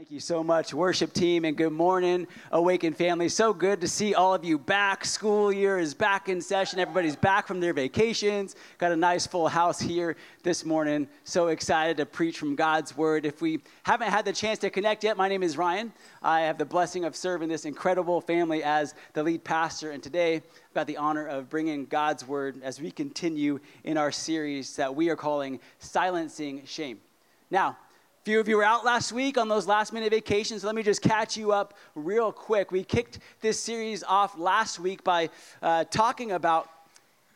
Thank you so much, worship team, and good morning, Awaken family. So good to see all of you back. School year is back in session. Everybody's back from their vacations. Got a nice full house here this morning. So excited to preach from God's word. If we haven't had the chance to connect yet, my name is Ryan. I have the blessing of serving this incredible family as the lead pastor, and today I've got the honor of bringing God's word as we continue in our series that we are calling Silencing Shame. Now, few of you were out last week on those last minute vacations. Let me just catch you up real quick. We kicked this series off last week by uh, talking about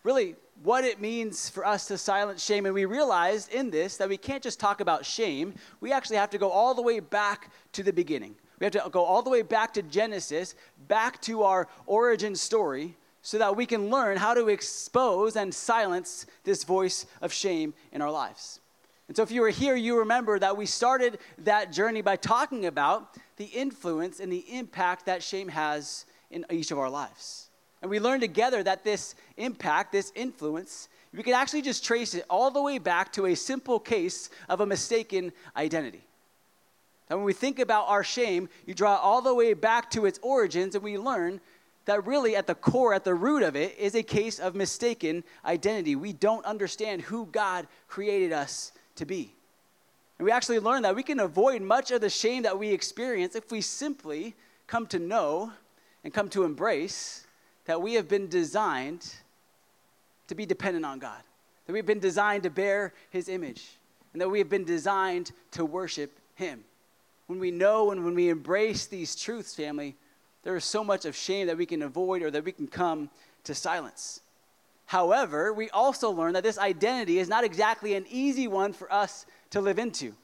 really what it means for us to silence shame. And we realized in this that we can't just talk about shame, we actually have to go all the way back to the beginning. We have to go all the way back to Genesis, back to our origin story, so that we can learn how to expose and silence this voice of shame in our lives. And so, if you were here, you remember that we started that journey by talking about the influence and the impact that shame has in each of our lives. And we learned together that this impact, this influence, we could actually just trace it all the way back to a simple case of a mistaken identity. And when we think about our shame, you draw all the way back to its origins, and we learn that really at the core, at the root of it, is a case of mistaken identity. We don't understand who God created us to be. And we actually learn that we can avoid much of the shame that we experience if we simply come to know and come to embrace that we have been designed to be dependent on God, that we've been designed to bear His image, and that we have been designed to worship Him. When we know and when we embrace these truths, family, there is so much of shame that we can avoid or that we can come to silence. However, we also learn that this identity is not exactly an easy one for us to live into.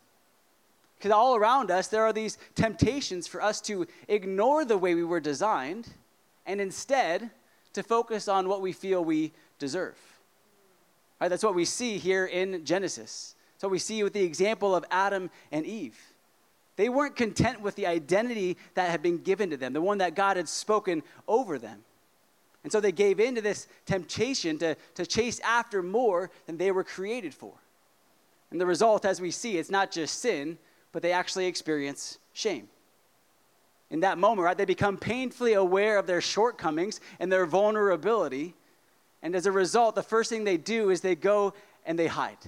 Because all around us, there are these temptations for us to ignore the way we were designed and instead to focus on what we feel we deserve. Right? That's what we see here in Genesis. So we see with the example of Adam and Eve. They weren't content with the identity that had been given to them, the one that God had spoken over them. And so they gave in to this temptation to, to chase after more than they were created for. And the result, as we see, it's not just sin, but they actually experience shame. In that moment, right, they become painfully aware of their shortcomings and their vulnerability. And as a result, the first thing they do is they go and they hide.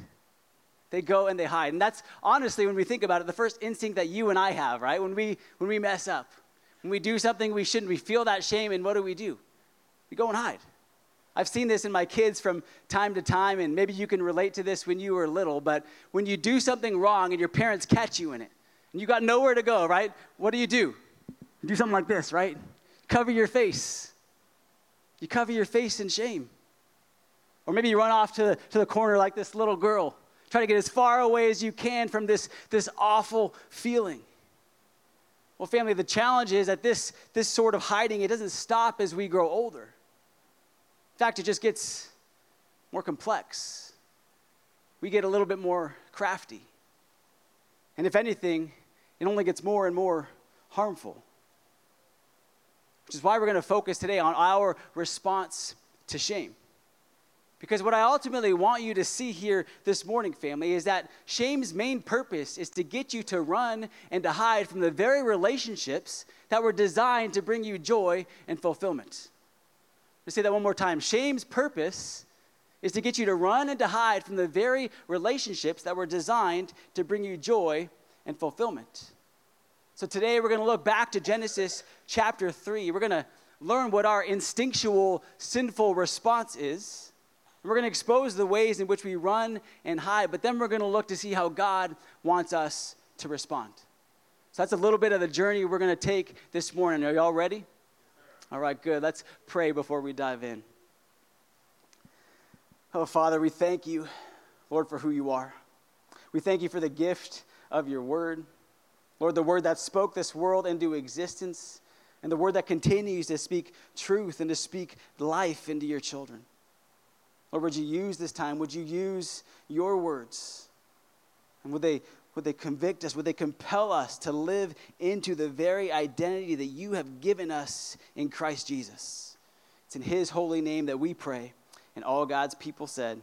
They go and they hide. And that's honestly, when we think about it, the first instinct that you and I have, right? When we, when we mess up, when we do something we shouldn't, we feel that shame, and what do we do? We go and hide. I've seen this in my kids from time to time, and maybe you can relate to this when you were little, but when you do something wrong and your parents catch you in it, and you got nowhere to go, right? What do you do? You do something like this, right? Cover your face. You cover your face in shame. Or maybe you run off to the, to the corner like this little girl. Try to get as far away as you can from this, this awful feeling. Well, family, the challenge is that this, this sort of hiding, it doesn't stop as we grow older fact, it just gets more complex. We get a little bit more crafty. And if anything, it only gets more and more harmful. Which is why we're going to focus today on our response to shame. Because what I ultimately want you to see here this morning, family, is that shame's main purpose is to get you to run and to hide from the very relationships that were designed to bring you joy and fulfillment. Let's say that one more time. Shame's purpose is to get you to run and to hide from the very relationships that were designed to bring you joy and fulfillment. So today we're going to look back to Genesis chapter 3. We're going to learn what our instinctual sinful response is. We're going to expose the ways in which we run and hide, but then we're going to look to see how God wants us to respond. So that's a little bit of the journey we're going to take this morning. Are y'all ready? All right, good. Let's pray before we dive in. Oh, Father, we thank you, Lord, for who you are. We thank you for the gift of your word. Lord, the word that spoke this world into existence, and the word that continues to speak truth and to speak life into your children. Lord, would you use this time? Would you use your words? And would they would they convict us? Would they compel us to live into the very identity that you have given us in Christ Jesus? It's in His holy name that we pray. And all God's people said,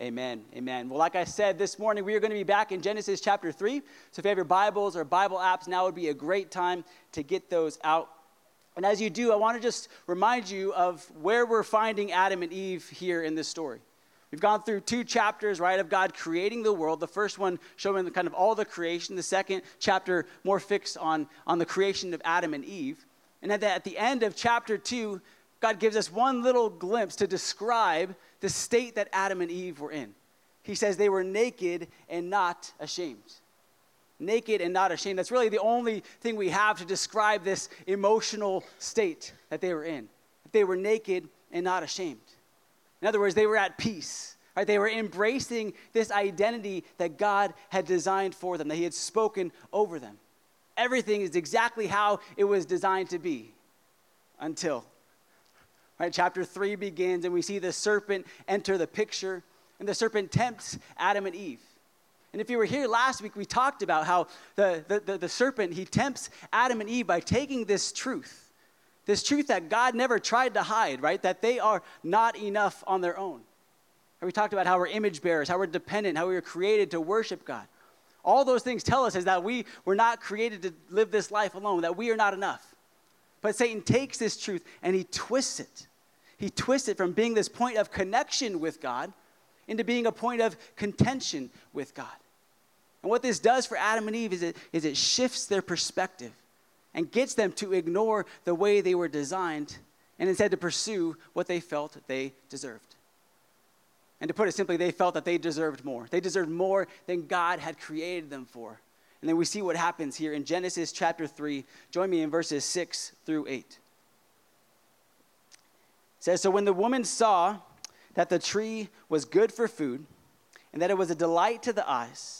Amen. Amen. Well, like I said, this morning we are going to be back in Genesis chapter 3. So if you have your Bibles or Bible apps, now would be a great time to get those out. And as you do, I want to just remind you of where we're finding Adam and Eve here in this story. We've gone through two chapters, right, of God creating the world. The first one showing kind of all the creation. The second chapter more fixed on, on the creation of Adam and Eve. And at the, at the end of chapter two, God gives us one little glimpse to describe the state that Adam and Eve were in. He says they were naked and not ashamed. Naked and not ashamed. That's really the only thing we have to describe this emotional state that they were in. They were naked and not ashamed. In other words, they were at peace. Right? They were embracing this identity that God had designed for them, that He had spoken over them. Everything is exactly how it was designed to be until Right? Chapter 3 begins, and we see the serpent enter the picture, and the serpent tempts Adam and Eve. And if you were here last week, we talked about how the, the, the, the serpent, he tempts Adam and Eve by taking this truth, this truth that God never tried to hide, right? That they are not enough on their own. And we talked about how we're image bearers, how we're dependent, how we were created to worship God. All those things tell us is that we were not created to live this life alone, that we are not enough. But Satan takes this truth and he twists it he twists it from being this point of connection with God into being a point of contention with God. And what this does for Adam and Eve is it, is it shifts their perspective and gets them to ignore the way they were designed and instead to pursue what they felt they deserved. And to put it simply, they felt that they deserved more. They deserved more than God had created them for. And then we see what happens here in Genesis chapter 3. Join me in verses 6 through 8 says, So when the woman saw that the tree was good for food, and that it was a delight to the eyes,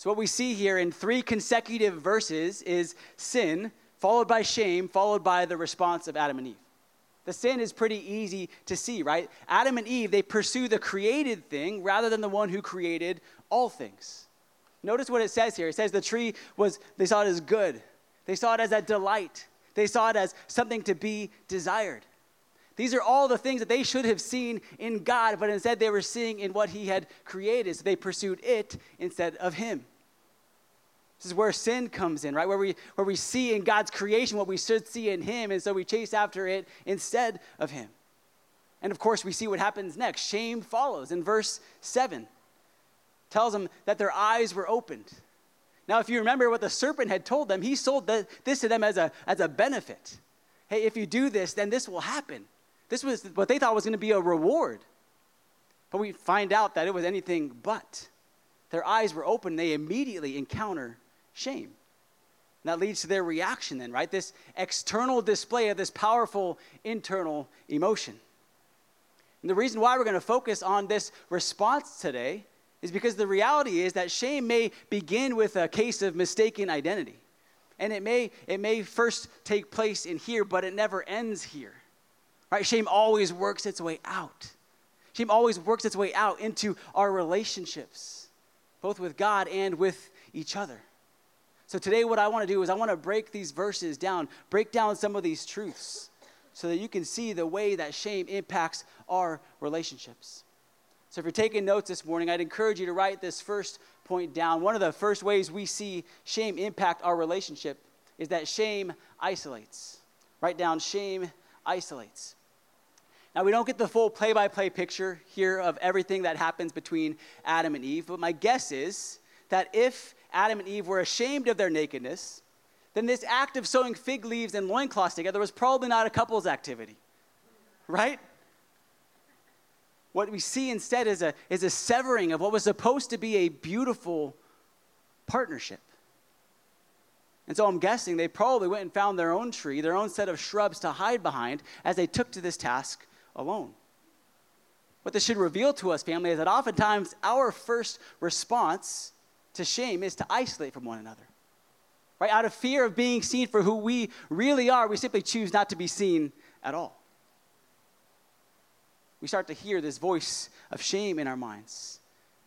So, what we see here in three consecutive verses is sin, followed by shame, followed by the response of Adam and Eve. The sin is pretty easy to see, right? Adam and Eve, they pursue the created thing rather than the one who created all things. Notice what it says here. It says the tree was, they saw it as good. They saw it as a delight. They saw it as something to be desired. These are all the things that they should have seen in God, but instead they were seeing in what He had created. So they pursued it instead of Him. This is where sin comes in, right? Where we, where we see in God's creation what we should see in Him, and so we chase after it instead of Him. And of course, we see what happens next. Shame follows in verse 7. Tells them that their eyes were opened. Now, if you remember what the serpent had told them, he sold the, this to them as a, as a benefit. Hey, if you do this, then this will happen. This was what they thought was going to be a reward. But we find out that it was anything but. Their eyes were open, they immediately encounter shame. And that leads to their reaction, then, right? This external display of this powerful internal emotion. And the reason why we're going to focus on this response today is because the reality is that shame may begin with a case of mistaken identity. And it may, it may first take place in here, but it never ends here. Right? Shame always works its way out. Shame always works its way out into our relationships, both with God and with each other. So today, what I want to do is I want to break these verses down, break down some of these truths, so that you can see the way that shame impacts our relationships. So if you're taking notes this morning, I'd encourage you to write this first point down. One of the first ways we see shame impact our relationship is that shame isolates. Write down shame isolates. Now, we don't get the full play by play picture here of everything that happens between Adam and Eve, but my guess is that if Adam and Eve were ashamed of their nakedness, then this act of sewing fig leaves and loincloths together was probably not a couple's activity, right? What we see instead is a, is a severing of what was supposed to be a beautiful partnership. And so I'm guessing they probably went and found their own tree, their own set of shrubs to hide behind as they took to this task alone. What this should reveal to us, family, is that oftentimes our first response to shame is to isolate from one another. Right? Out of fear of being seen for who we really are, we simply choose not to be seen at all. We start to hear this voice of shame in our minds,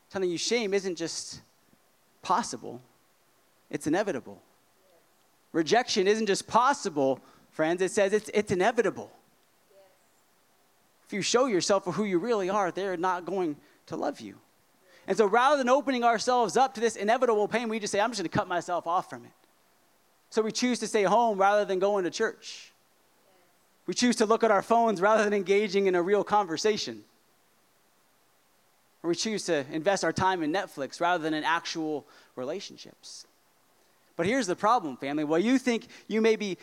telling you shame isn't just possible, it's inevitable. Rejection isn't just possible, friends, it says it's, it's inevitable. If you show yourself for who you really are, they're not going to love you. And so rather than opening ourselves up to this inevitable pain, we just say, I'm just going to cut myself off from it. So we choose to stay home rather than going to church. We choose to look at our phones rather than engaging in a real conversation. Or we choose to invest our time in Netflix rather than in actual relationships. But here's the problem, family. While you think you may be,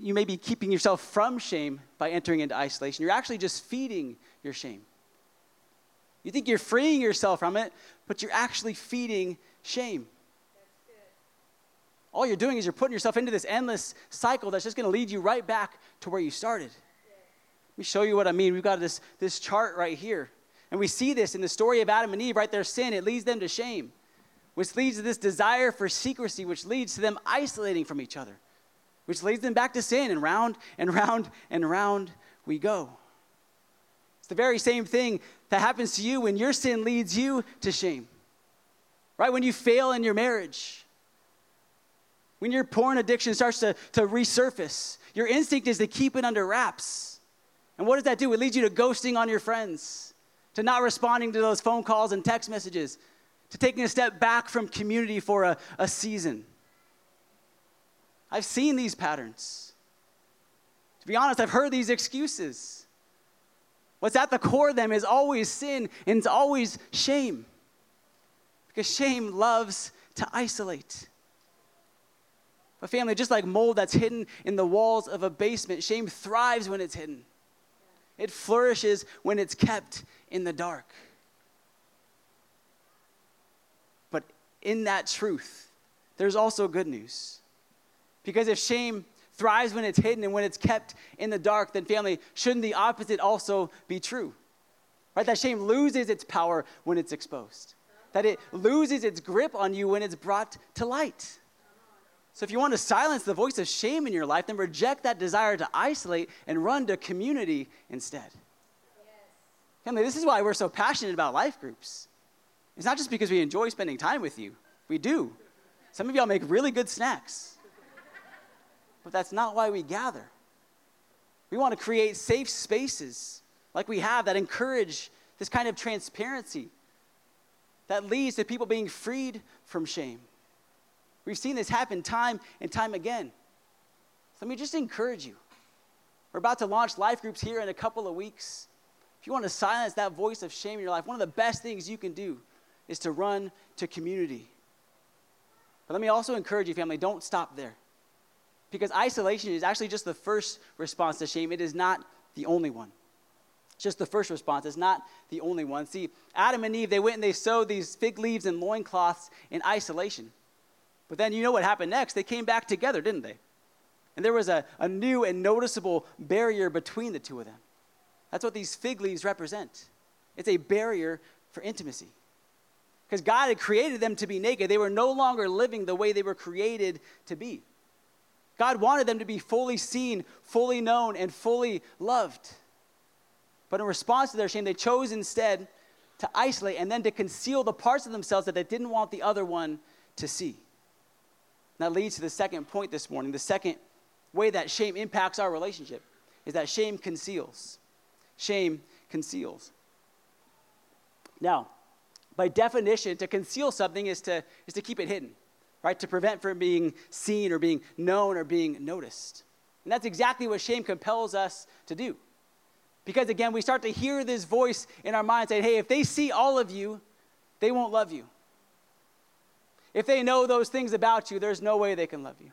you may be keeping yourself from shame by entering into isolation, you're actually just feeding your shame. You think you're freeing yourself from it, but you're actually feeding shame. All you're doing is you're putting yourself into this endless cycle that's just going to lead you right back to where you started. Let me show you what I mean. We've got this, this chart right here. And we see this in the story of Adam and Eve, right? Their sin, it leads them to shame which leads to this desire for secrecy, which leads to them isolating from each other, which leads them back to sin, and round and round and round we go. It's the very same thing that happens to you when your sin leads you to shame, right? When you fail in your marriage, when your porn addiction starts to, to resurface, your instinct is to keep it under wraps. And what does that do? It leads you to ghosting on your friends, to not responding to those phone calls and text messages, to taking a step back from community for a, a season. I've seen these patterns. To be honest, I've heard these excuses. What's at the core of them is always sin and it's always shame. Because shame loves to isolate. But, family, just like mold that's hidden in the walls of a basement, shame thrives when it's hidden. It flourishes when it's kept in the dark. But in that truth, there's also good news. Because if shame thrives when it's hidden and when it's kept in the dark, then family, shouldn't the opposite also be true? Right? That shame loses its power when it's exposed. That it loses its grip on you when it's brought to light. So if you want to silence the voice of shame in your life, then reject that desire to isolate and run to community instead. Family, this is why we're so passionate about life groups. It's not just because we enjoy spending time with you, we do. Some of y'all make really good snacks. But that's not why we gather. We want to create safe spaces like we have that encourage this kind of transparency that leads to people being freed from shame. We've seen this happen time and time again. So let me just encourage you. We're about to launch life groups here in a couple of weeks. If you want to silence that voice of shame in your life, one of the best things you can do is to run to community. But let me also encourage you, family, don't stop there. Because isolation is actually just the first response to shame, it is not the only one. It's just the first response, it's not the only one. See, Adam and Eve, they went and they sewed these fig leaves and loincloths in isolation. But then you know what happened next? They came back together, didn't they? And there was a, a new and noticeable barrier between the two of them. That's what these fig leaves represent. It's a barrier for intimacy. Because God had created them to be naked. They were no longer living the way they were created to be. God wanted them to be fully seen, fully known, and fully loved. But in response to their shame, they chose instead to isolate and then to conceal the parts of themselves that they didn't want the other one to see. that leads to the second point this morning. The second way that shame impacts our relationship is that shame conceals. Shame conceals. Now, by definition, to conceal something is to, is to keep it hidden, right? To prevent from being seen or being known or being noticed. And that's exactly what shame compels us to do. Because again, we start to hear this voice in our mind saying, hey, if they see all of you, they won't love you. If they know those things about you, there's no way they can love you.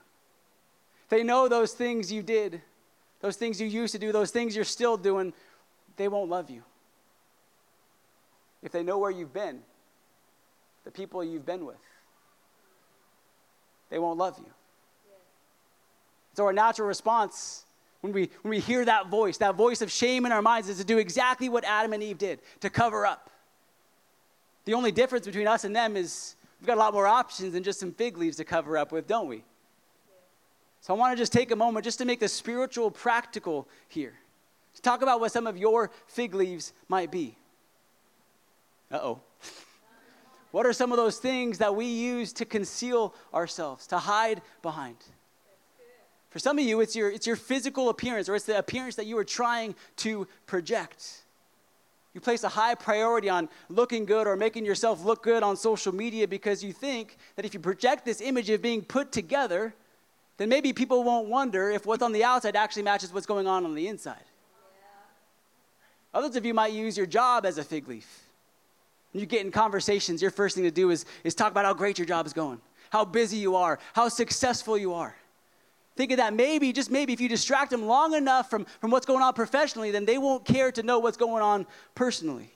If they know those things you did, those things you used to do, those things you're still doing, they won't love you. If they know where you've been, the people you've been with. They won't love you. So, our natural response when we, when we hear that voice, that voice of shame in our minds, is to do exactly what Adam and Eve did to cover up. The only difference between us and them is we've got a lot more options than just some fig leaves to cover up with, don't we? So I want to just take a moment just to make the spiritual practical here. To talk about what some of your fig leaves might be. Uh oh. What are some of those things that we use to conceal ourselves, to hide behind? For some of you, it's your, it's your physical appearance, or it's the appearance that you are trying to project. You place a high priority on looking good or making yourself look good on social media because you think that if you project this image of being put together, then maybe people won't wonder if what's on the outside actually matches what's going on on the inside. Yeah. Others of you might use your job as a fig leaf. You get in conversations, your first thing to do is, is talk about how great your job is going, how busy you are, how successful you are. Think of that maybe, just maybe, if you distract them long enough from, from what's going on professionally, then they won't care to know what's going on personally.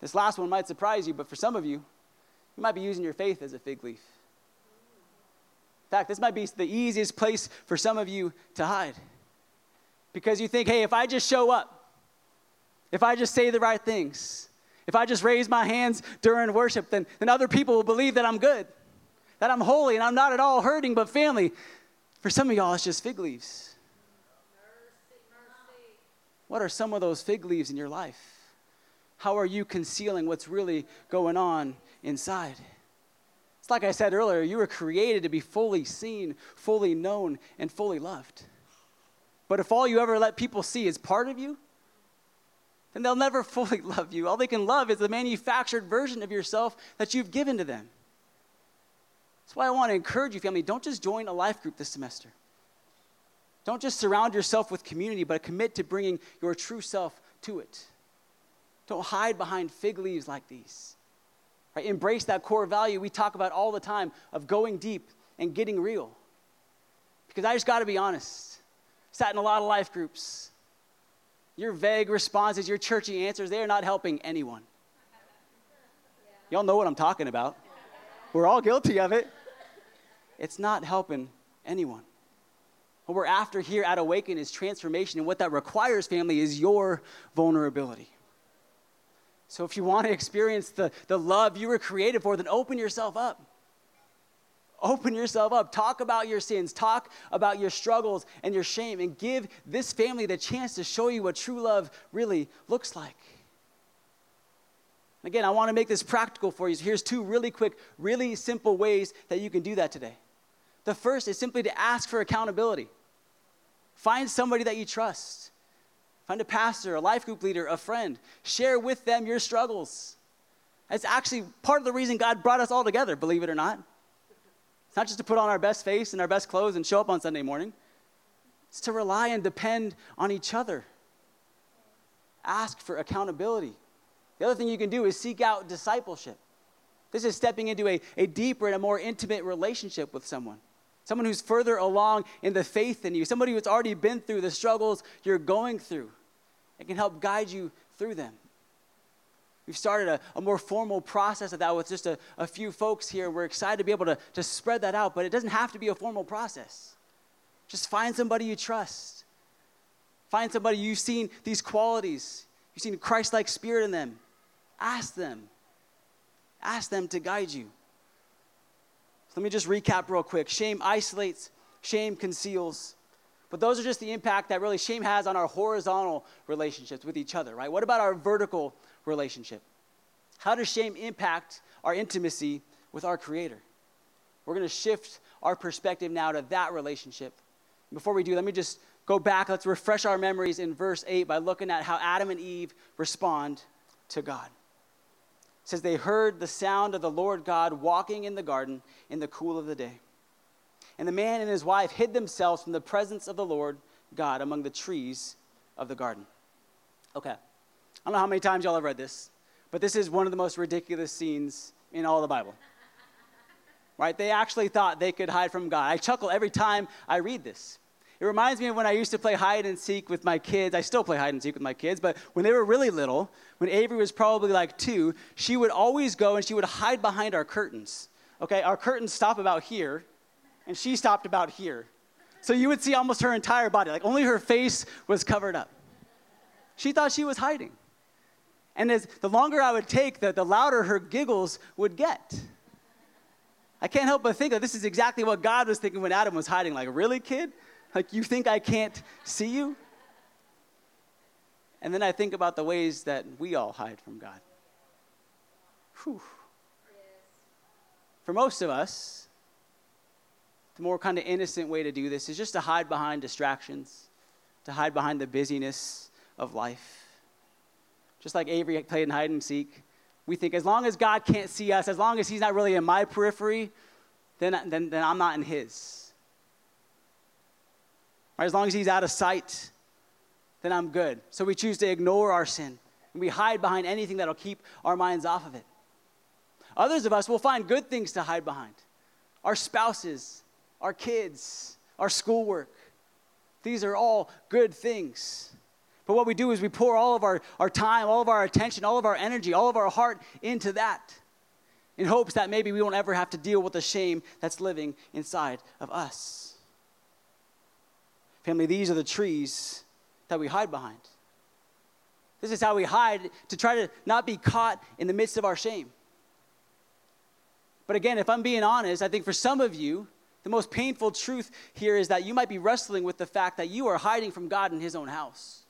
This last one might surprise you, but for some of you, you might be using your faith as a fig leaf. In fact, this might be the easiest place for some of you to hide. Because you think, hey, if I just show up, if I just say the right things, if I just raise my hands during worship, then, then other people will believe that I'm good, that I'm holy, and I'm not at all hurting, but family. For some of y'all, it's just fig leaves. What are some of those fig leaves in your life? How are you concealing what's really going on inside? It's like I said earlier, you were created to be fully seen, fully known, and fully loved. But if all you ever let people see is part of you, then they'll never fully love you. All they can love is the manufactured version of yourself that you've given to them. That's why I want to encourage you, family, don't just join a life group this semester. Don't just surround yourself with community, but commit to bringing your true self to it. Don't hide behind fig leaves like these. Right? Embrace that core value we talk about all the time of going deep and getting real. Because I just got to be honest. Sat in a lot of life groups your vague responses, your churchy answers, they are not helping anyone. Y'all know what I'm talking about. We're all guilty of it. It's not helping anyone. What we're after here at Awaken is transformation, and what that requires, family, is your vulnerability. So if you want to experience the, the love you were created for, then open yourself up. Open yourself up. Talk about your sins. Talk about your struggles and your shame, and give this family the chance to show you what true love really looks like. Again, I want to make this practical for you. Here's two really quick, really simple ways that you can do that today. The first is simply to ask for accountability. Find somebody that you trust. Find a pastor, a life group leader, a friend. Share with them your struggles. That's actually part of the reason God brought us all together, believe it or not. It's not just to put on our best face and our best clothes and show up on Sunday morning, it's to rely and depend on each other. Ask for accountability. The other thing you can do is seek out discipleship. This is stepping into a, a deeper and a more intimate relationship with someone. Someone who's further along in the faith than you, somebody who's already been through the struggles you're going through. It can help guide you through them. We've started a, a more formal process of that with just a, a few folks here. We're excited to be able to, to spread that out, but it doesn't have to be a formal process. Just find somebody you trust. Find somebody you've seen these qualities, you've seen Christ like spirit in them. Ask them. Ask them to guide you. So let me just recap real quick. Shame isolates, shame conceals. But those are just the impact that really shame has on our horizontal relationships with each other, right? What about our vertical relationship. How does shame impact our intimacy with our Creator? We're going to shift our perspective now to that relationship. Before we do, let me just go back. Let's refresh our memories in verse 8 by looking at how Adam and Eve respond to God. It says, They heard the sound of the Lord God walking in the garden in the cool of the day. And the man and his wife hid themselves from the presence of the Lord God among the trees of the garden. Okay. I don't know how many times y'all have read this, but this is one of the most ridiculous scenes in all the Bible. Right? They actually thought they could hide from God. I chuckle every time I read this. It reminds me of when I used to play hide and seek with my kids. I still play hide and seek with my kids, but when they were really little, when Avery was probably like two, she would always go and she would hide behind our curtains. Okay, our curtains stop about here, and she stopped about here. So you would see almost her entire body, like only her face was covered up. She thought she was hiding. And as the longer I would take, the, the louder her giggles would get. I can't help but think that this is exactly what God was thinking when Adam was hiding. Like, really, kid? Like, you think I can't see you? And then I think about the ways that we all hide from God. Whew. For most of us, the more kind of innocent way to do this is just to hide behind distractions, to hide behind the busyness of life. Just like Avery played in hide and seek, we think as long as God can't see us, as long as He's not really in my periphery, then, then, then I'm not in His. Right, as long as He's out of sight, then I'm good. So we choose to ignore our sin and we hide behind anything that'll keep our minds off of it. Others of us will find good things to hide behind our spouses, our kids, our schoolwork. These are all good things. But what we do is we pour all of our, our time, all of our attention, all of our energy, all of our heart into that in hopes that maybe we won't ever have to deal with the shame that's living inside of us. Family, these are the trees that we hide behind. This is how we hide to try to not be caught in the midst of our shame. But again, if I'm being honest, I think for some of you, the most painful truth here is that you might be wrestling with the fact that you are hiding from God in His own house.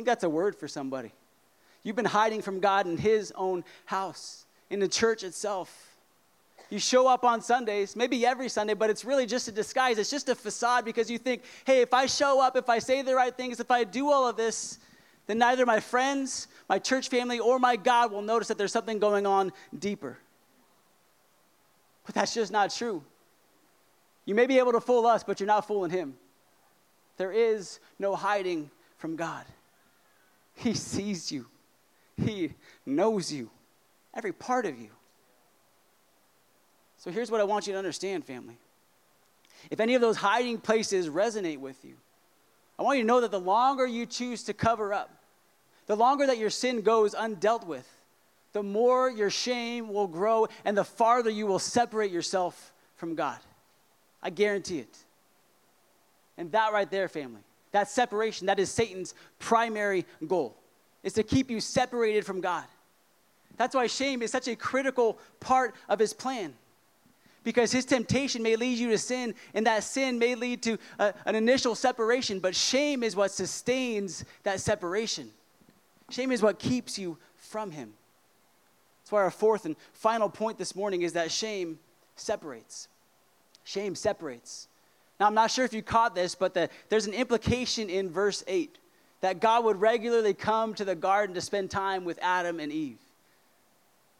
Think that's a word for somebody. You've been hiding from God in His own house, in the church itself. You show up on Sundays, maybe every Sunday, but it's really just a disguise. It's just a facade because you think, hey, if I show up, if I say the right things, if I do all of this, then neither my friends, my church family, or my God will notice that there's something going on deeper. But that's just not true. You may be able to fool us, but you're not fooling Him. There is no hiding from God. He sees you, He knows you, every part of you. So here's what I want you to understand, family. If any of those hiding places resonate with you, I want you to know that the longer you choose to cover up, the longer that your sin goes undealt with, the more your shame will grow and the farther you will separate yourself from God. I guarantee it. And that right there, family, that separation, that is Satan's primary goal, is to keep you separated from God. That's why shame is such a critical part of his plan because his temptation may lead you to sin, and that sin may lead to a, an initial separation, but shame is what sustains that separation. Shame is what keeps you from him. That's why our fourth and final point this morning is that shame separates. Shame separates. Now, I'm not sure if you caught this, but the, there's an implication in verse 8 that God would regularly come to the garden to spend time with Adam and Eve.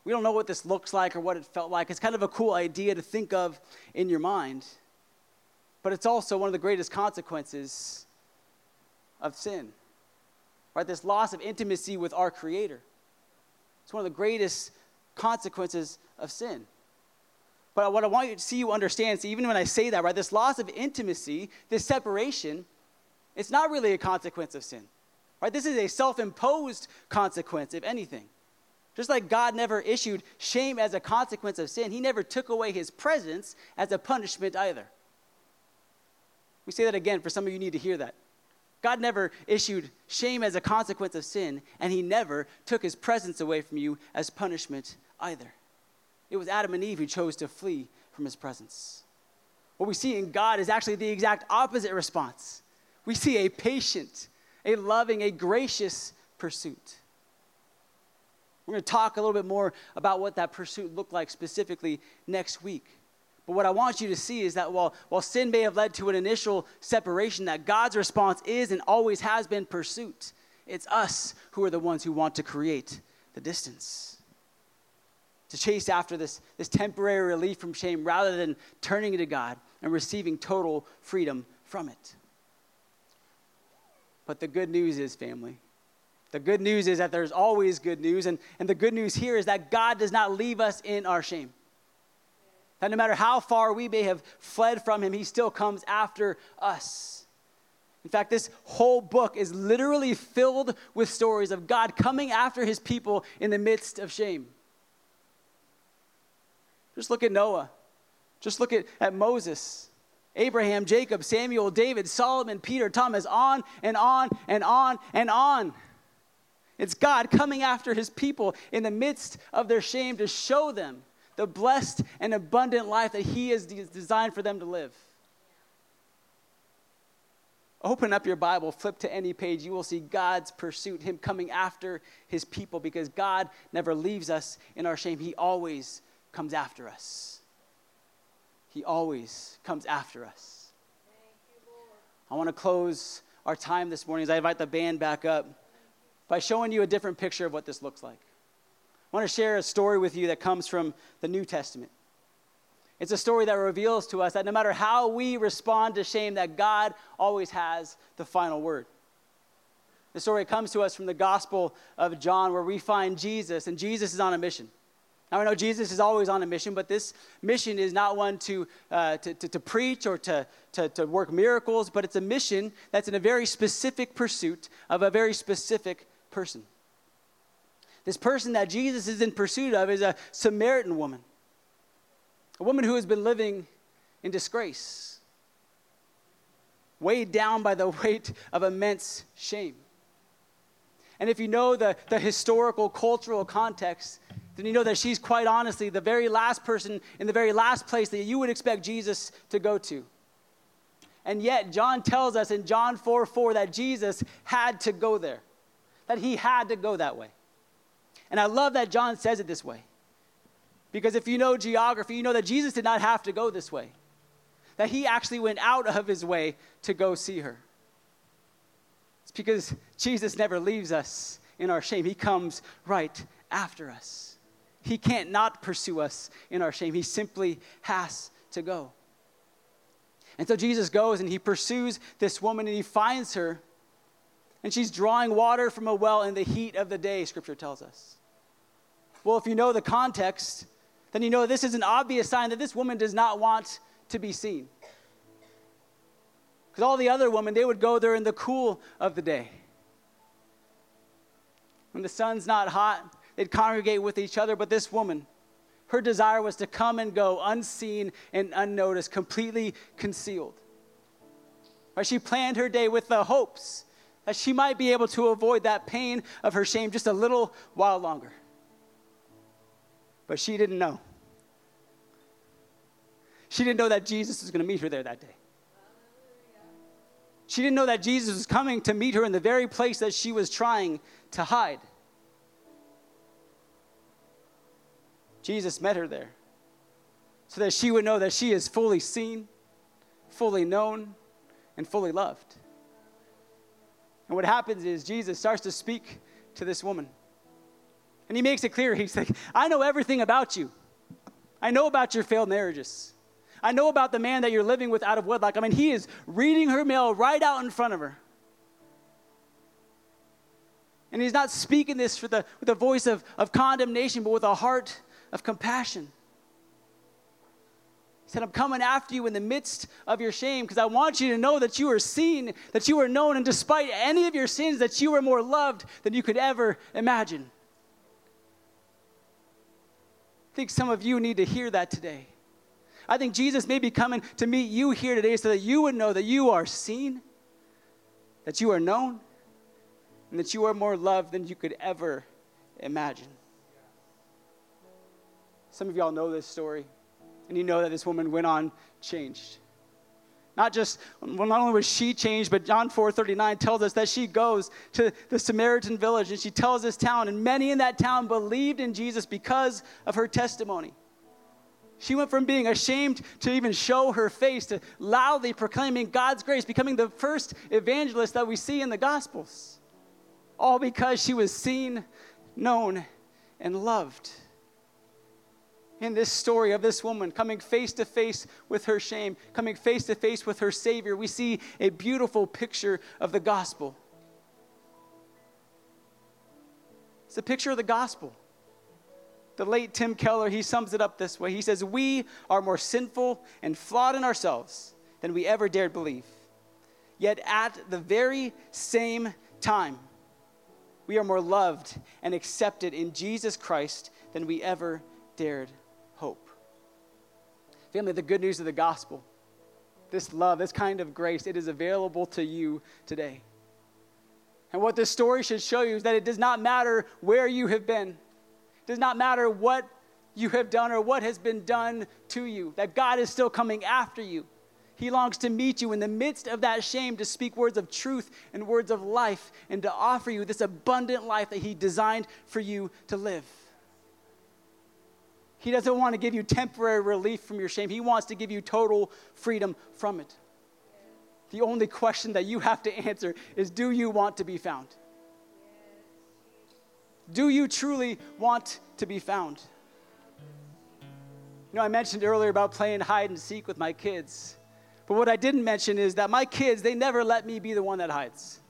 We don't know what this looks like or what it felt like. It's kind of a cool idea to think of in your mind. But it's also one of the greatest consequences of sin. Right? This loss of intimacy with our Creator. It's one of the greatest consequences of sin. But what I want you to see you understand, see, even when I say that, right, this loss of intimacy, this separation, it's not really a consequence of sin. Right? This is a self-imposed consequence, if anything. Just like God never issued shame as a consequence of sin, He never took away His presence as a punishment either. We say that again for some of you need to hear that. God never issued shame as a consequence of sin, and He never took His presence away from you as punishment either. It was Adam and Eve who chose to flee from His presence. What we see in God is actually the exact opposite response. We see a patient, a loving, a gracious pursuit. We're going to talk a little bit more about what that pursuit looked like specifically next week. But what I want you to see is that while, while sin may have led to an initial separation, that God's response is and always has been pursuit. It's us who are the ones who want to create the distance. To chase after this, this temporary relief from shame rather than turning to God and receiving total freedom from it. But the good news is, family, the good news is that there's always good news. And, and the good news here is that God does not leave us in our shame. That no matter how far we may have fled from Him, He still comes after us. In fact, this whole book is literally filled with stories of God coming after His people in the midst of shame. Just look at Noah. Just look at, at Moses. Abraham, Jacob, Samuel, David, Solomon, Peter, Thomas, on and on and on and on. It's God coming after his people in the midst of their shame to show them the blessed and abundant life that he has designed for them to live. Open up your Bible, flip to any page, you will see God's pursuit, Him coming after His people because God never leaves us in our shame. He always comes after us. He always comes after us. I want to close our time this morning as I invite the band back up by showing you a different picture of what this looks like. I want to share a story with you that comes from the New Testament. It's a story that reveals to us that no matter how we respond to shame, that God always has the final word. The story comes to us from the Gospel of John, where we find Jesus, and Jesus is on a mission. Now, I know Jesus is always on a mission, but this mission is not one to, uh, to, to, to, preach or to, to, to work miracles, but it's a mission that's in a very specific pursuit of a very specific person. This person that Jesus is in pursuit of is a Samaritan woman a woman who has been living in disgrace, weighed down by the weight of immense shame. And if you know the, the historical, cultural context, then you know that she's quite honestly the very last person in the very last place that you would expect Jesus to go to. And yet, John tells us in John 4 4 that Jesus had to go there, that he had to go that way. And I love that John says it this way. Because if you know geography, you know that Jesus did not have to go this way, that he actually went out of his way to go see her. It's because Jesus never leaves us in our shame, he comes right after us. He can't not pursue us in our shame, he simply has to go. And so Jesus goes and he pursues this woman and he finds her. And she's drawing water from a well in the heat of the day, scripture tells us. Well, if you know the context, then you know this is an obvious sign that this woman does not want to be seen. Because all the other women, they would go there in the cool of the day. When the sun's not hot, they'd congregate with each other, but this woman, her desire was to come and go unseen and unnoticed, completely concealed. Right? She planned her day with the hopes that she might be able to avoid that pain of her shame just a little while longer. But she didn't know. She didn't know that Jesus was going to meet her there that day. She didn't know that Jesus was coming to meet her in the very place that she was trying to hide. Jesus met her there so that she would know that she is fully seen, fully known, and fully loved. And what happens is Jesus starts to speak to this woman. And he makes it clear. He's like, I know everything about you. I know about your failed marriages. I know about the man that you're living with out of wedlock. I mean, he is reading her mail right out in front of her. And he's not speaking this the, with a voice of, of condemnation, but with a heart of compassion. He said, I'm coming after you in the midst of your shame because I want you to know that you are seen, that you are known, and despite any of your sins, that you are more loved than you could ever imagine. I think some of you need to hear that today. I think Jesus may be coming to meet you here today so that you would know that you are seen, that you are known, and that you are more loved than you could ever imagine. Some of y'all know this story, and you know that this woman went on changed. Not just, well, not only was she changed, but John 4.39 tells us that she goes to the Samaritan village and she tells this town, and many in that town believed in Jesus because of her testimony. She went from being ashamed to even show her face to loudly proclaiming God's grace, becoming the first evangelist that we see in the Gospels. All because she was seen, known, and loved in this story of this woman coming face to face with her shame, coming face to face with her Savior, we see a beautiful picture of the gospel. It's a picture of the gospel. The late Tim Keller, he sums it up this way. He says, We are more sinful and flawed in ourselves than we ever dared believe. Yet at the very same time, we are more loved and accepted in Jesus Christ than we ever dared. Family, the good news of the gospel this love, this kind of grace, it is available to you today. And what this story should show you is that it does not matter where you have been, it does not matter what you have done or what has been done to you, that God is still coming after you. He longs to meet you in the midst of that shame to speak words of truth and words of life and to offer you this abundant life that He designed for you to live. He doesn't want to give you temporary relief from your shame, He wants to give you total freedom from it. The only question that you have to answer is do you want to be found? Do you truly want to be found? You know, I mentioned earlier about playing hide and seek with my kids. But what I didn't mention is that my kids, they never let me be the one that hides.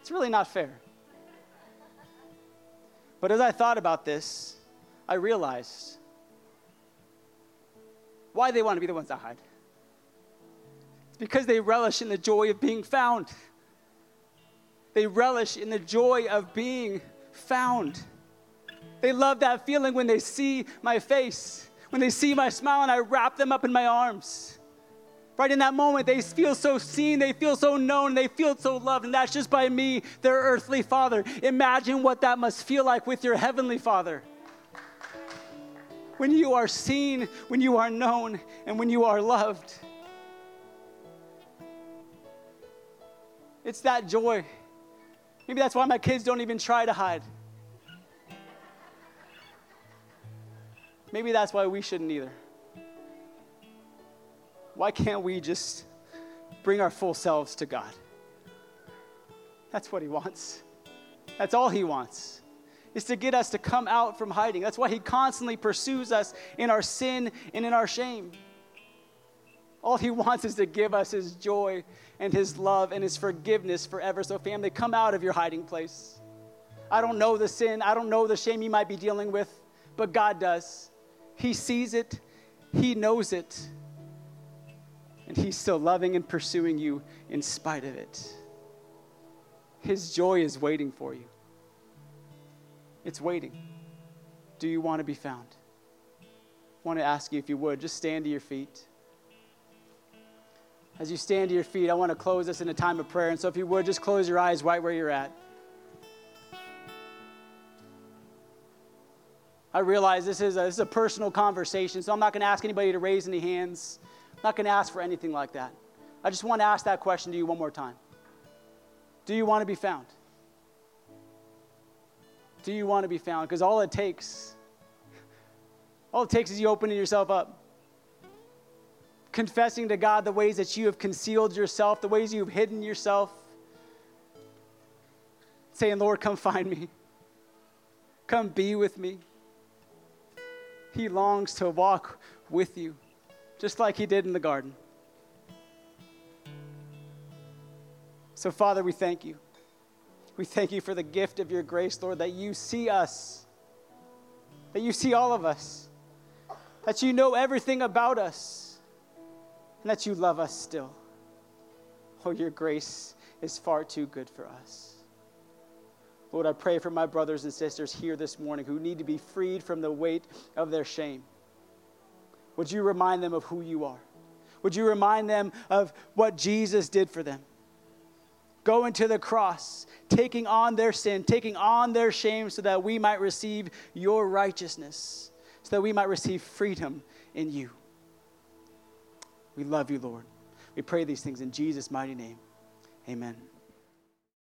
It's really not fair. But as I thought about this, I realized why they want to be the ones that hide. It's because they relish in the joy of being found. They relish in the joy of being found. They love that feeling when they see my face, when they see my smile and I wrap them up in my arms. Right in that moment, they feel so seen, they feel so known, they feel so loved, and that's just by me, their earthly father. Imagine what that must feel like with your heavenly father. When you are seen, when you are known, and when you are loved. It's that joy. Maybe that's why my kids don't even try to hide. Maybe that's why we shouldn't either. Why can't we just bring our full selves to God? That's what He wants. That's all He wants, is to get us to come out from hiding. That's why He constantly pursues us in our sin and in our shame. All He wants is to give us His joy and His love and His forgiveness forever. So, family, come out of your hiding place. I don't know the sin, I don't know the shame you might be dealing with, but God does. He sees it, He knows it, and He's still loving and pursuing you in spite of it. His joy is waiting for you. It's waiting. Do you want to be found? I want to ask you if you would just stand to your feet. As you stand to your feet, I want to close this in a time of prayer. And so, if you would, just close your eyes right where you're at. I realize this is, a, this is a personal conversation, so I'm not going to ask anybody to raise any hands. I'm not going to ask for anything like that. I just want to ask that question to you one more time. Do you want to be found? Do you want to be found? Because all it takes, all it takes is you opening yourself up. Confessing to God the ways that you have concealed yourself, the ways you've hidden yourself. Saying, Lord, come find me. Come be with me. He longs to walk with you, just like He did in the garden. So, Father, we thank you. We thank you for the gift of your grace, Lord, that you see us, that you see all of us, that you know everything about us, and that you love us still. Oh, your grace is far too good for us. Lord, I pray for my brothers and sisters here this morning who need to be freed from the weight of their shame. Would you remind them of who you are? Would you remind them of what Jesus did for them? Going to the cross, taking on their sin, taking on their shame so that we might receive your righteousness, so that we might receive freedom in you. We love you, Lord. We pray these things in Jesus' mighty name. Amen.